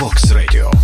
Vox Radio.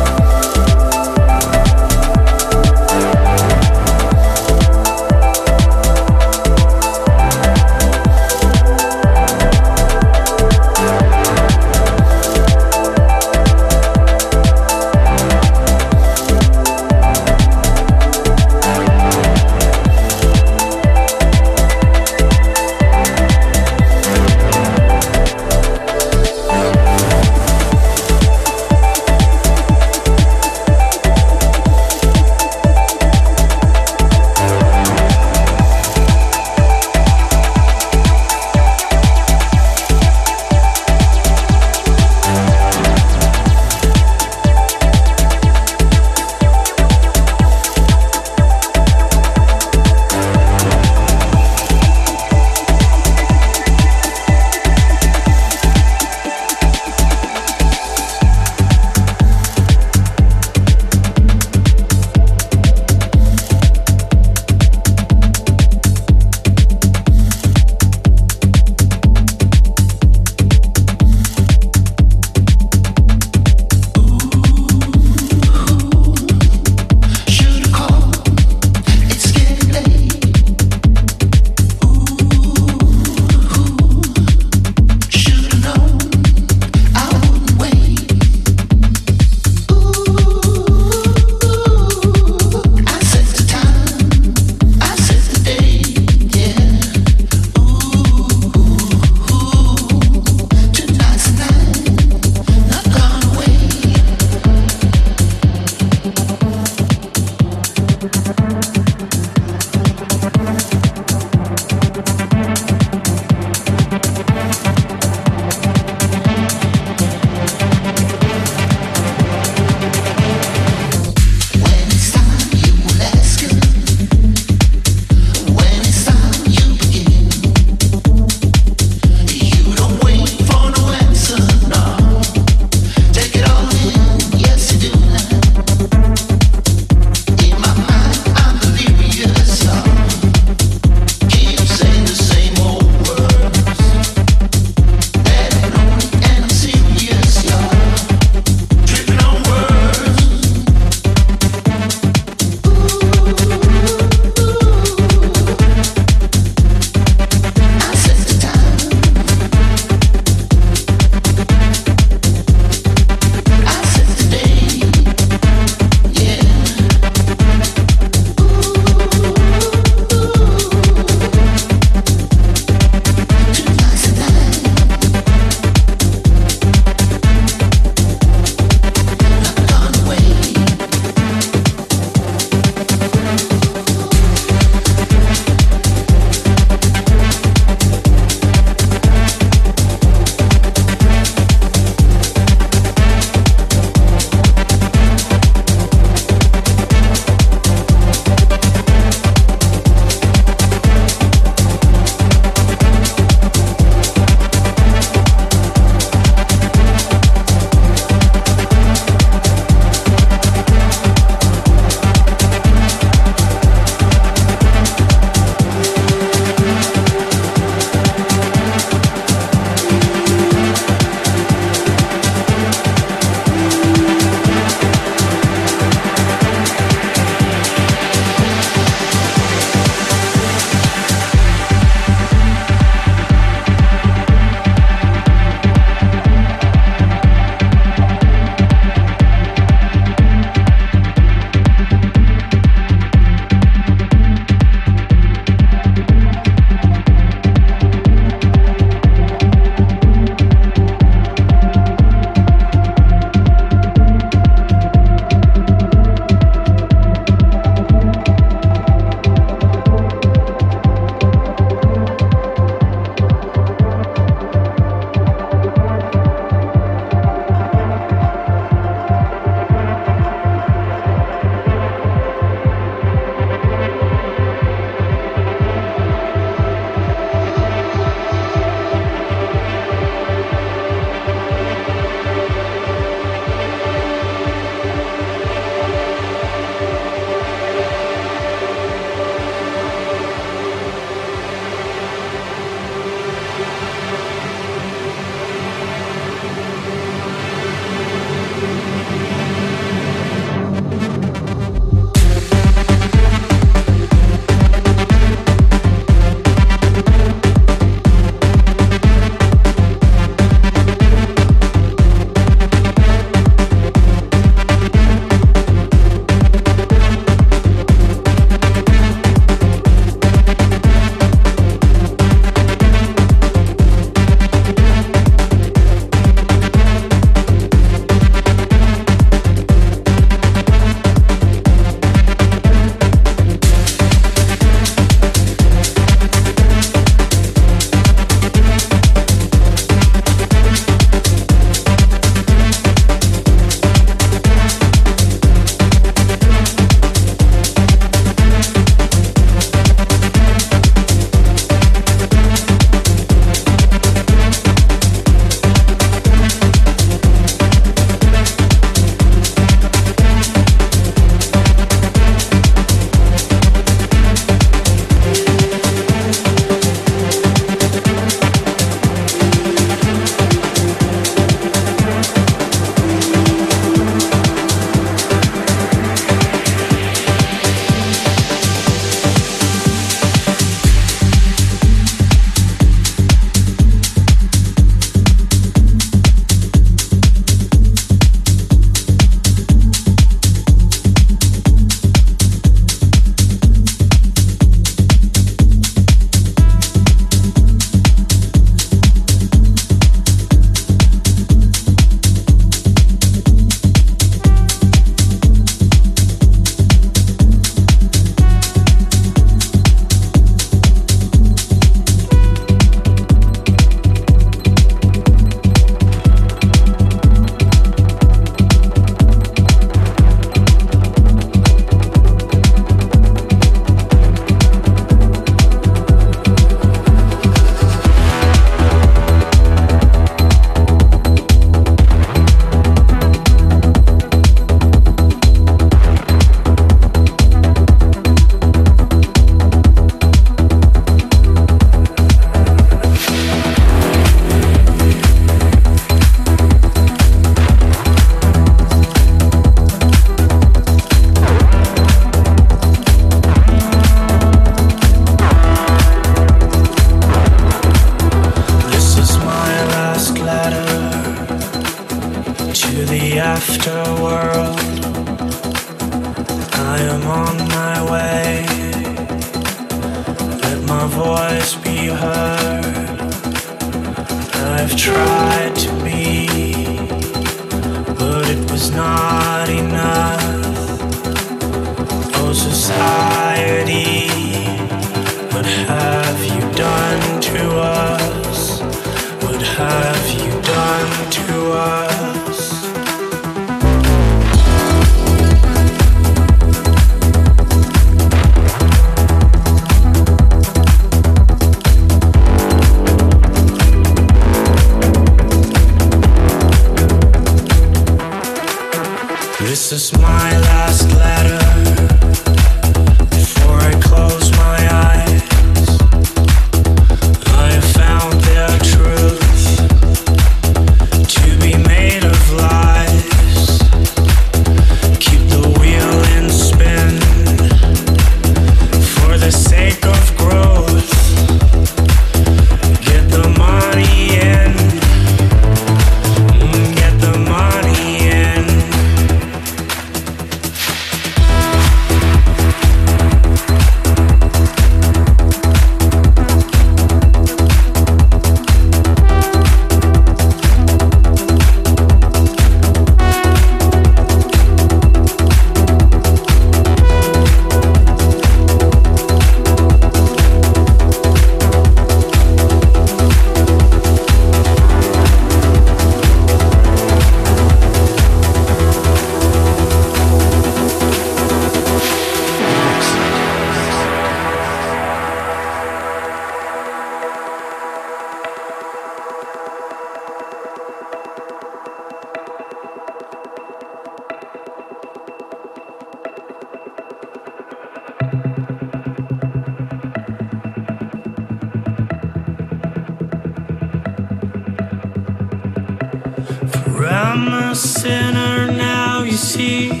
I'm a sinner now, you see.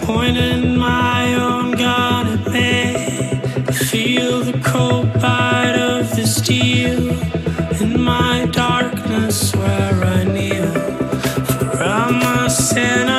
Pointing my own gun at me. I feel the cold bite of the steel in my darkness where I kneel. For I'm a sinner.